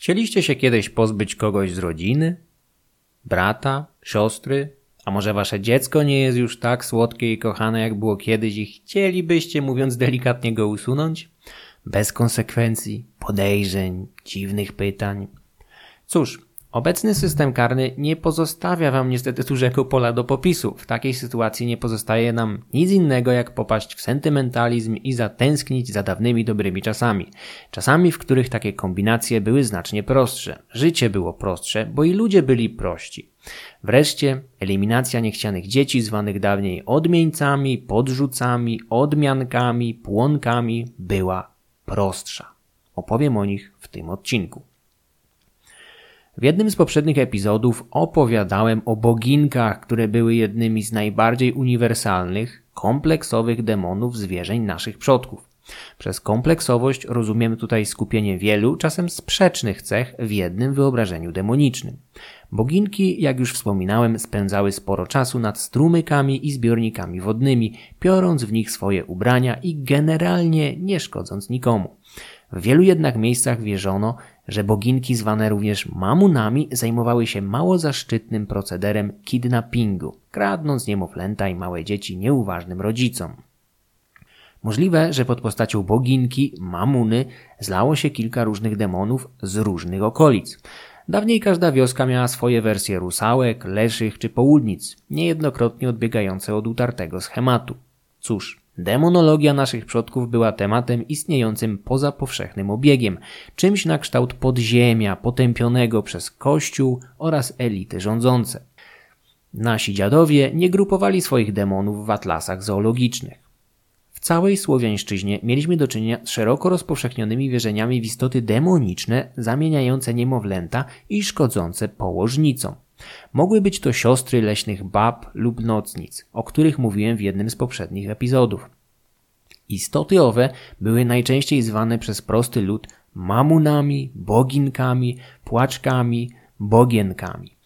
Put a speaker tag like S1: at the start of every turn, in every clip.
S1: Chcieliście się kiedyś pozbyć kogoś z rodziny? Brata, siostry? A może wasze dziecko nie jest już tak słodkie i kochane, jak było kiedyś i chcielibyście, mówiąc delikatnie, go usunąć? Bez konsekwencji, podejrzeń, dziwnych pytań. Cóż, Obecny system karny nie pozostawia wam niestety dużego pola do popisu. W takiej sytuacji nie pozostaje nam nic innego jak popaść w sentymentalizm i zatęsknić za dawnymi dobrymi czasami. Czasami, w których takie kombinacje były znacznie prostsze. Życie było prostsze, bo i ludzie byli prości. Wreszcie eliminacja niechcianych dzieci zwanych dawniej odmieńcami, podrzucami, odmiankami, płonkami była prostsza. Opowiem o nich w tym odcinku. W jednym z poprzednich epizodów opowiadałem o boginkach, które były jednymi z najbardziej uniwersalnych, kompleksowych demonów zwierzeń naszych przodków. Przez kompleksowość rozumiem tutaj skupienie wielu, czasem sprzecznych cech w jednym wyobrażeniu demonicznym. Boginki, jak już wspominałem, spędzały sporo czasu nad strumykami i zbiornikami wodnymi, piorąc w nich swoje ubrania i generalnie nie szkodząc nikomu. W wielu jednak miejscach wierzono, że boginki zwane również mamunami zajmowały się mało zaszczytnym procederem kidnappingu, kradnąc niemowlęta i małe dzieci nieuważnym rodzicom. Możliwe, że pod postacią boginki, mamuny, zlało się kilka różnych demonów z różnych okolic. Dawniej każda wioska miała swoje wersje rusałek, leszych czy południc, niejednokrotnie odbiegające od utartego schematu. Cóż, Demonologia naszych przodków była tematem istniejącym poza powszechnym obiegiem, czymś na kształt podziemia potępionego przez Kościół oraz elity rządzące. Nasi dziadowie nie grupowali swoich demonów w atlasach zoologicznych. W całej słowiańszczyźnie mieliśmy do czynienia z szeroko rozpowszechnionymi wierzeniami w istoty demoniczne zamieniające niemowlęta i szkodzące położnicom. Mogły być to siostry leśnych bab lub nocnic, o których mówiłem w jednym z poprzednich epizodów. Istoty owe były najczęściej zwane przez prosty lud mamunami, boginkami, płaczkami, bogienkami.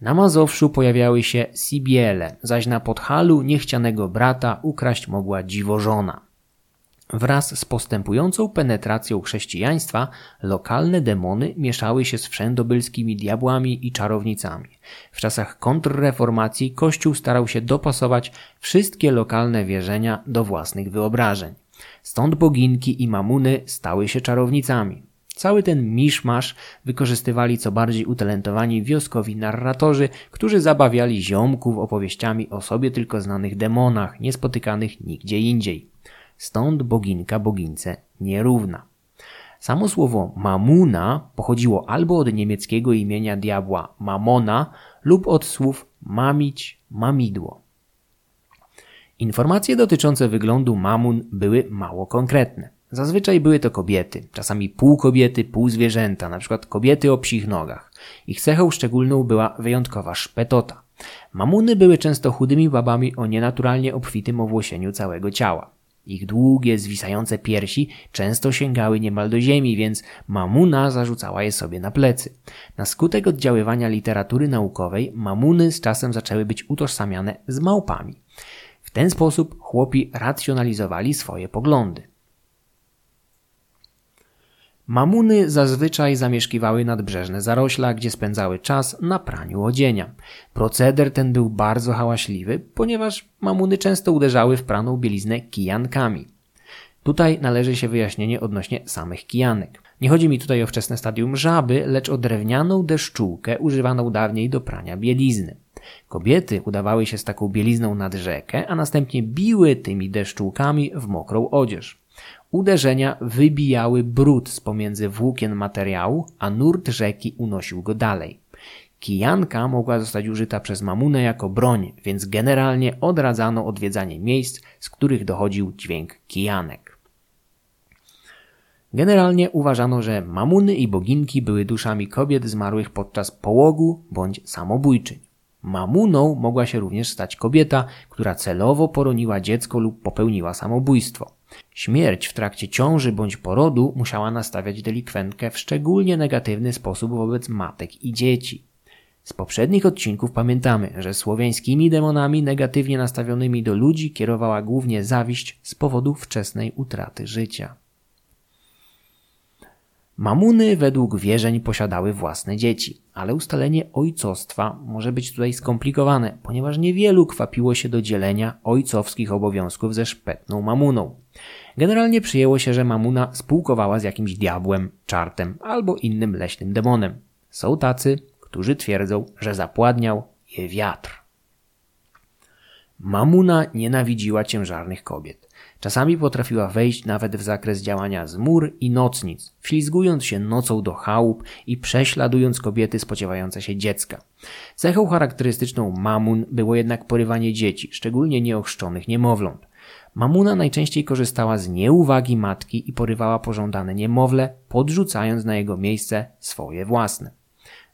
S1: Na Mazowszu pojawiały się Sibiele, zaś na Podhalu niechcianego brata ukraść mogła dziwożona. Wraz z postępującą penetracją chrześcijaństwa lokalne demony mieszały się z wszędobylskimi diabłami i czarownicami. W czasach kontrreformacji Kościół starał się dopasować wszystkie lokalne wierzenia do własnych wyobrażeń. Stąd boginki i mamuny stały się czarownicami. Cały ten miszmasz wykorzystywali co bardziej utalentowani wioskowi narratorzy, którzy zabawiali ziomków opowieściami o sobie tylko znanych demonach, niespotykanych nigdzie indziej. Stąd boginka bogince nierówna. Samo słowo mamuna pochodziło albo od niemieckiego imienia diabła mamona lub od słów mamić, mamidło. Informacje dotyczące wyglądu mamun były mało konkretne. Zazwyczaj były to kobiety, czasami pół kobiety, pół zwierzęta, na przykład kobiety o psich nogach. Ich cechą szczególną była wyjątkowa szpetota. Mamuny były często chudymi babami o nienaturalnie obfitym owłosieniu całego ciała. Ich długie, zwisające piersi często sięgały niemal do ziemi, więc mamuna zarzucała je sobie na plecy. Na skutek oddziaływania literatury naukowej mamuny z czasem zaczęły być utożsamiane z małpami. W ten sposób chłopi racjonalizowali swoje poglądy. Mamuny zazwyczaj zamieszkiwały nadbrzeżne zarośla, gdzie spędzały czas na praniu odzienia. Proceder ten był bardzo hałaśliwy, ponieważ mamuny często uderzały w praną bieliznę kijankami. Tutaj należy się wyjaśnienie odnośnie samych kijanek. Nie chodzi mi tutaj o wczesne stadium żaby, lecz o drewnianą deszczułkę używaną dawniej do prania bielizny. Kobiety udawały się z taką bielizną nad rzekę, a następnie biły tymi deszczułkami w mokrą odzież. Uderzenia wybijały brud z pomiędzy włókien materiału, a nurt rzeki unosił go dalej. Kijanka mogła zostać użyta przez mamunę jako broń, więc generalnie odradzano odwiedzanie miejsc, z których dochodził dźwięk kijanek. Generalnie uważano, że mamuny i boginki były duszami kobiet zmarłych podczas połogu bądź samobójczyń. Mamuną mogła się również stać kobieta, która celowo poroniła dziecko lub popełniła samobójstwo. Śmierć w trakcie ciąży bądź porodu musiała nastawiać delikwentkę w szczególnie negatywny sposób wobec matek i dzieci. Z poprzednich odcinków pamiętamy, że słowiańskimi demonami negatywnie nastawionymi do ludzi kierowała głównie zawiść z powodu wczesnej utraty życia. Mamuny według wierzeń posiadały własne dzieci, ale ustalenie ojcostwa może być tutaj skomplikowane, ponieważ niewielu kwapiło się do dzielenia ojcowskich obowiązków ze szpetną mamuną. Generalnie przyjęło się, że mamuna spółkowała z jakimś diabłem, czartem albo innym leśnym demonem. Są tacy, którzy twierdzą, że zapładniał je wiatr. Mamuna nienawidziła ciężarnych kobiet. Czasami potrafiła wejść nawet w zakres działania zmór i nocnic, wślizgując się nocą do chałup i prześladując kobiety spodziewające się dziecka. Cechą charakterystyczną mamun było jednak porywanie dzieci, szczególnie nieochrzczonych niemowląt. Mamuna najczęściej korzystała z nieuwagi matki i porywała pożądane niemowlę, podrzucając na jego miejsce swoje własne.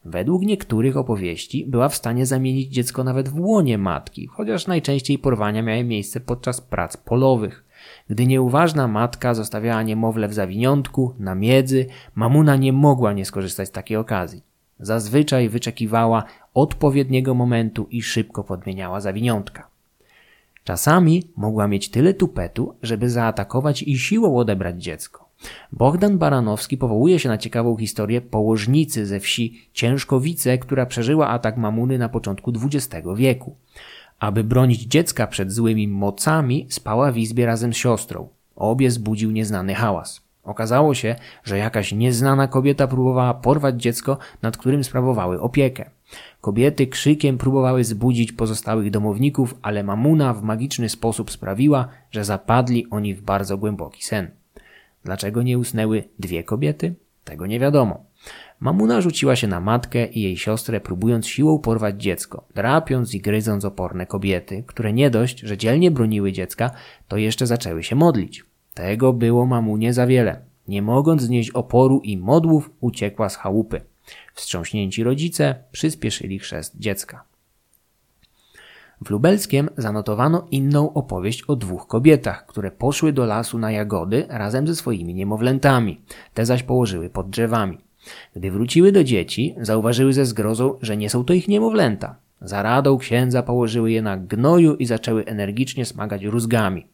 S1: Według niektórych opowieści była w stanie zamienić dziecko nawet w łonie matki, chociaż najczęściej porwania miały miejsce podczas prac polowych. Gdy nieuważna matka zostawiała niemowlę w zawiniątku, na miedzy, mamuna nie mogła nie skorzystać z takiej okazji. Zazwyczaj wyczekiwała odpowiedniego momentu i szybko podmieniała zawiniątka. Czasami mogła mieć tyle tupetu, żeby zaatakować i siłą odebrać dziecko. Bogdan Baranowski powołuje się na ciekawą historię położnicy ze wsi Ciężkowice, która przeżyła atak mamuny na początku XX wieku. Aby bronić dziecka przed złymi mocami, spała w izbie razem z siostrą. Obie zbudził nieznany hałas. Okazało się, że jakaś nieznana kobieta próbowała porwać dziecko, nad którym sprawowały opiekę. Kobiety krzykiem próbowały zbudzić pozostałych domowników, ale mamuna w magiczny sposób sprawiła, że zapadli oni w bardzo głęboki sen. Dlaczego nie usnęły dwie kobiety? Tego nie wiadomo. Mamuna rzuciła się na matkę i jej siostrę, próbując siłą porwać dziecko, drapiąc i gryząc oporne kobiety, które nie dość, że dzielnie broniły dziecka, to jeszcze zaczęły się modlić. Tego było mamunie za wiele. Nie mogąc znieść oporu i modłów, uciekła z chałupy. Wstrząśnięci rodzice przyspieszyli chrzest dziecka. W Lubelskiem zanotowano inną opowieść o dwóch kobietach, które poszły do lasu na jagody razem ze swoimi niemowlętami, te zaś położyły pod drzewami. Gdy wróciły do dzieci, zauważyły ze zgrozą, że nie są to ich niemowlęta. Za radą księdza położyły je na gnoju i zaczęły energicznie smagać rózgami.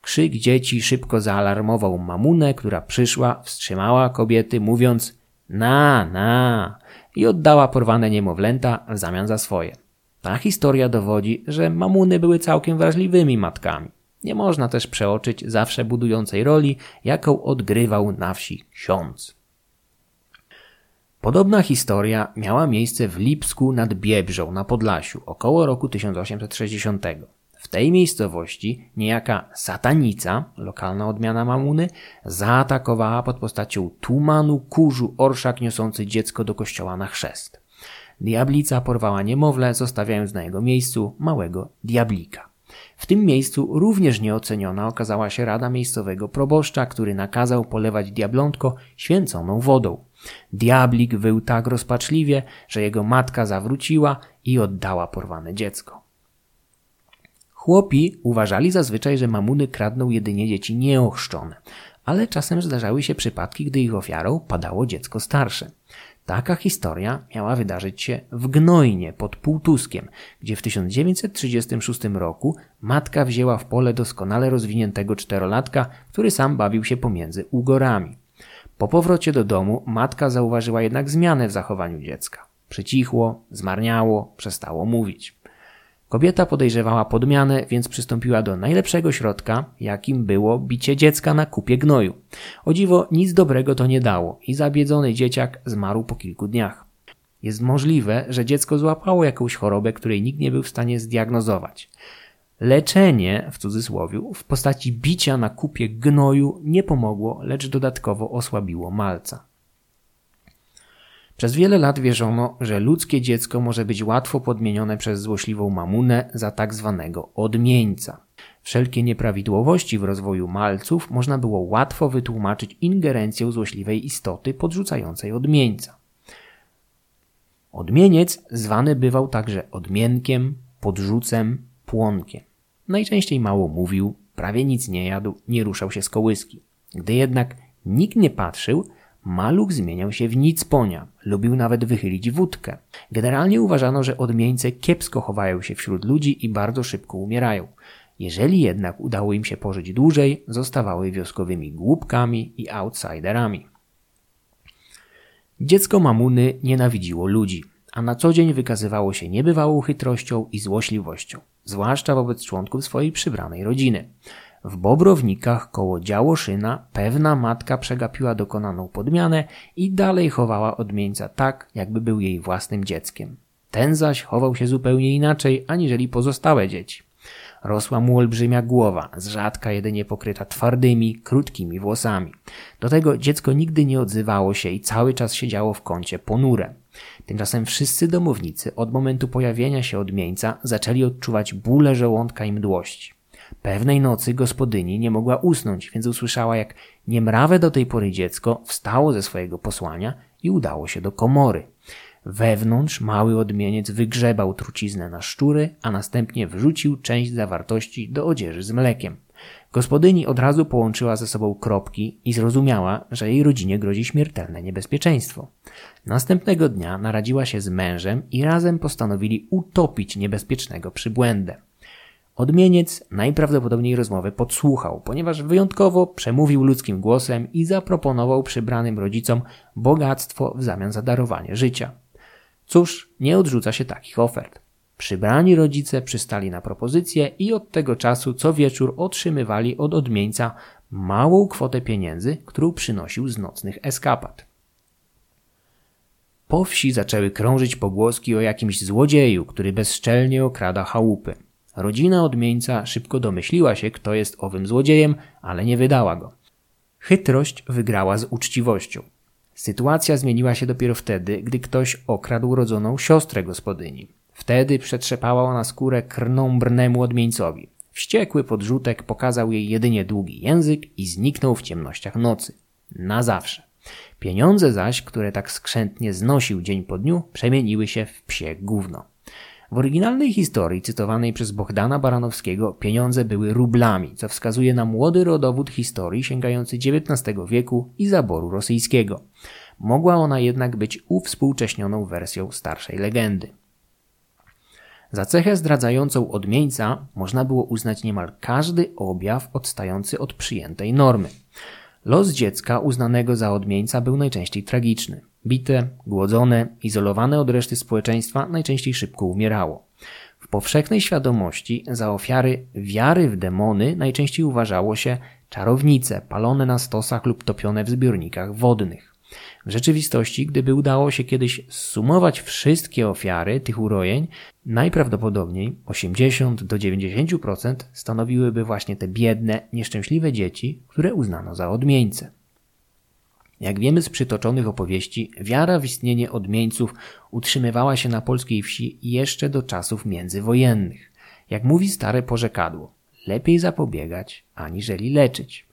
S1: Krzyk dzieci szybko zaalarmował mamunę, która przyszła, wstrzymała kobiety, mówiąc na, na i oddała porwane niemowlęta w zamian za swoje. Ta historia dowodzi, że mamuny były całkiem wrażliwymi matkami. Nie można też przeoczyć zawsze budującej roli, jaką odgrywał na wsi ksiądz. Podobna historia miała miejsce w Lipsku nad Biebrzą na Podlasiu około roku 1860. W tej miejscowości niejaka satanica, lokalna odmiana mamuny, zaatakowała pod postacią tumanu, kurzu, orszak niosący dziecko do kościoła na chrzest. Diablica porwała niemowlę, zostawiając na jego miejscu małego diablika. W tym miejscu również nieoceniona okazała się rada miejscowego proboszcza, który nakazał polewać diablątko święconą wodą. Diablik wył tak rozpaczliwie, że jego matka zawróciła i oddała porwane dziecko. Chłopi uważali zazwyczaj, że mamuny kradną jedynie dzieci nieochrzczone, ale czasem zdarzały się przypadki, gdy ich ofiarą padało dziecko starsze. Taka historia miała wydarzyć się w Gnojnie pod Półtuskiem, gdzie w 1936 roku matka wzięła w pole doskonale rozwiniętego czterolatka, który sam bawił się pomiędzy ugorami. Po powrocie do domu matka zauważyła jednak zmianę w zachowaniu dziecka. Przycichło, zmarniało, przestało mówić. Kobieta podejrzewała podmianę, więc przystąpiła do najlepszego środka, jakim było bicie dziecka na kupie gnoju. O dziwo, nic dobrego to nie dało i zabiedzony dzieciak zmarł po kilku dniach. Jest możliwe, że dziecko złapało jakąś chorobę, której nikt nie był w stanie zdiagnozować. Leczenie, w cudzysłowie, w postaci bicia na kupie gnoju nie pomogło, lecz dodatkowo osłabiło malca. Przez wiele lat wierzono, że ludzkie dziecko może być łatwo podmienione przez złośliwą mamunę za tak zwanego odmieńca. Wszelkie nieprawidłowości w rozwoju malców można było łatwo wytłumaczyć ingerencją złośliwej istoty podrzucającej odmieńca. Odmieniec zwany bywał także odmienkiem, podrzucem, płonkiem. Najczęściej mało mówił, prawie nic nie jadł, nie ruszał się z kołyski. Gdy jednak nikt nie patrzył, Maluch zmieniał się w nic ponia, lubił nawet wychylić wódkę. Generalnie uważano, że odmieńce kiepsko chowają się wśród ludzi i bardzo szybko umierają. Jeżeli jednak udało im się pożyć dłużej, zostawały wioskowymi głupkami i outsiderami. Dziecko mamuny nienawidziło ludzi, a na co dzień wykazywało się niebywałą chytrością i złośliwością, zwłaszcza wobec członków swojej przybranej rodziny. W Bobrownikach koło Działoszyna pewna matka przegapiła dokonaną podmianę i dalej chowała odmieńca tak, jakby był jej własnym dzieckiem. Ten zaś chował się zupełnie inaczej, aniżeli pozostałe dzieci. Rosła mu olbrzymia głowa, z rzadka jedynie pokryta twardymi, krótkimi włosami. Do tego dziecko nigdy nie odzywało się i cały czas siedziało w kącie ponure. Tymczasem wszyscy domownicy od momentu pojawienia się odmieńca zaczęli odczuwać bóle żołądka i mdłości. Pewnej nocy gospodyni nie mogła usnąć, więc usłyszała, jak niemrawe do tej pory dziecko wstało ze swojego posłania i udało się do komory. Wewnątrz mały odmieniec wygrzebał truciznę na szczury, a następnie wrzucił część zawartości do odzieży z mlekiem. Gospodyni od razu połączyła ze sobą kropki i zrozumiała, że jej rodzinie grozi śmiertelne niebezpieczeństwo. Następnego dnia naradziła się z mężem i razem postanowili utopić niebezpiecznego przybłędę. Odmieniec najprawdopodobniej rozmowę podsłuchał, ponieważ wyjątkowo przemówił ludzkim głosem i zaproponował przybranym rodzicom bogactwo w zamian za darowanie życia. Cóż, nie odrzuca się takich ofert. Przybrani rodzice przystali na propozycję i od tego czasu co wieczór otrzymywali od odmieńca małą kwotę pieniędzy, którą przynosił z nocnych eskapad. Po wsi zaczęły krążyć pogłoski o jakimś złodzieju, który bezczelnie okrada chałupy. Rodzina odmieńca szybko domyśliła się, kto jest owym złodziejem, ale nie wydała go. Chytrość wygrała z uczciwością. Sytuacja zmieniła się dopiero wtedy, gdy ktoś okradł rodzoną siostrę gospodyni. Wtedy przetrzepała ona skórę krnąbrnemu odmieńcowi. Wściekły podrzutek pokazał jej jedynie długi język i zniknął w ciemnościach nocy. Na zawsze. Pieniądze zaś, które tak skrzętnie znosił dzień po dniu, przemieniły się w psie gówno. W oryginalnej historii cytowanej przez Bohdana Baranowskiego pieniądze były rublami, co wskazuje na młody rodowód historii sięgający XIX wieku i zaboru rosyjskiego. Mogła ona jednak być uwspółcześnioną wersją starszej legendy. Za cechę zdradzającą odmieńca można było uznać niemal każdy objaw odstający od przyjętej normy. Los dziecka uznanego za odmieńca był najczęściej tragiczny. Bite, głodzone, izolowane od reszty społeczeństwa najczęściej szybko umierało. W powszechnej świadomości za ofiary wiary w demony najczęściej uważało się czarownice palone na stosach lub topione w zbiornikach wodnych. W rzeczywistości, gdyby udało się kiedyś sumować wszystkie ofiary tych urojeń, najprawdopodobniej 80 do 90% stanowiłyby właśnie te biedne, nieszczęśliwe dzieci, które uznano za odmieńce. Jak wiemy z przytoczonych opowieści, wiara w istnienie odmieńców utrzymywała się na polskiej wsi jeszcze do czasów międzywojennych. Jak mówi stare porzekadło, lepiej zapobiegać, aniżeli leczyć.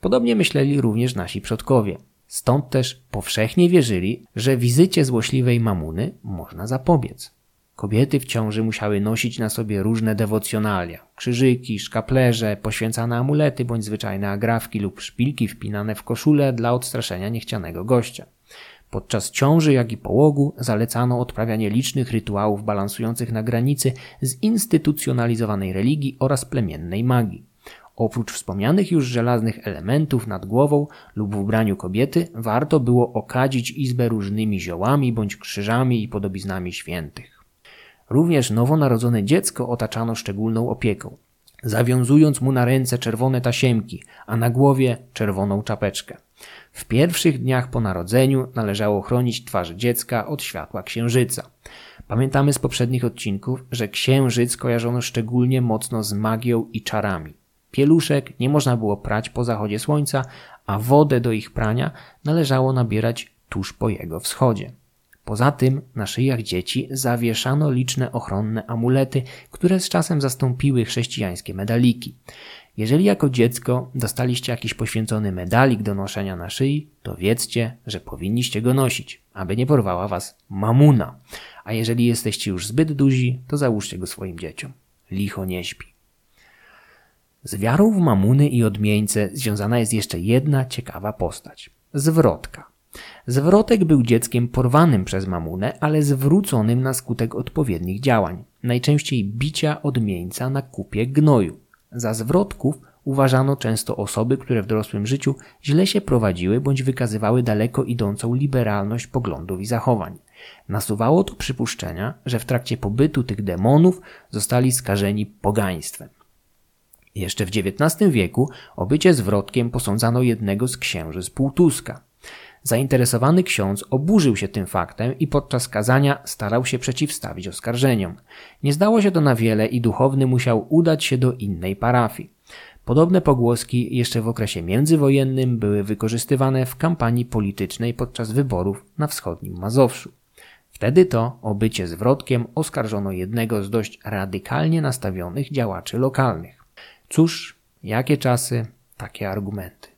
S1: Podobnie myśleli również nasi przodkowie. Stąd też powszechnie wierzyli, że wizycie złośliwej mamuny można zapobiec. Kobiety w ciąży musiały nosić na sobie różne dewocjonalia, krzyżyki, szkaplerze, poświęcane amulety bądź zwyczajne agrafki lub szpilki wpinane w koszulę dla odstraszenia niechcianego gościa. Podczas ciąży, jak i połogu zalecano odprawianie licznych rytuałów balansujących na granicy zinstytucjonalizowanej religii oraz plemiennej magii. Oprócz wspomnianych już żelaznych elementów nad głową lub w ubraniu kobiety, warto było okadzić izbę różnymi ziołami bądź krzyżami i podobiznami świętych. Również nowonarodzone dziecko otaczano szczególną opieką, zawiązując mu na ręce czerwone tasiemki, a na głowie czerwoną czapeczkę. W pierwszych dniach po narodzeniu należało chronić twarz dziecka od światła księżyca. Pamiętamy z poprzednich odcinków, że księżyc kojarzono szczególnie mocno z magią i czarami. Pieluszek nie można było prać po zachodzie słońca, a wodę do ich prania należało nabierać tuż po jego wschodzie. Poza tym na szyjach dzieci zawieszano liczne ochronne amulety, które z czasem zastąpiły chrześcijańskie medaliki. Jeżeli jako dziecko dostaliście jakiś poświęcony medalik do noszenia na szyi, to wiedzcie, że powinniście go nosić, aby nie porwała was mamuna. A jeżeli jesteście już zbyt duzi, to załóżcie go swoim dzieciom. Licho nie śpi. Z wiarą w mamuny i odmieńce związana jest jeszcze jedna ciekawa postać. Zwrotka. Zwrotek był dzieckiem porwanym przez mamunę, ale zwróconym na skutek odpowiednich działań, najczęściej bicia odmieńca na kupie gnoju. Za zwrotków uważano często osoby, które w dorosłym życiu źle się prowadziły bądź wykazywały daleko idącą liberalność poglądów i zachowań. Nasuwało to przypuszczenia, że w trakcie pobytu tych demonów zostali skażeni pogaństwem. Jeszcze w XIX wieku o bycie zwrotkiem posądzano jednego z księży z Półtuska. Zainteresowany ksiądz oburzył się tym faktem i podczas kazania starał się przeciwstawić oskarżeniom. Nie zdało się to na wiele i duchowny musiał udać się do innej parafii. Podobne pogłoski jeszcze w okresie międzywojennym były wykorzystywane w kampanii politycznej podczas wyborów na wschodnim Mazowszu. Wtedy to o bycie zwrotkiem oskarżono jednego z dość radykalnie nastawionych działaczy lokalnych. Cóż, jakie czasy, takie argumenty.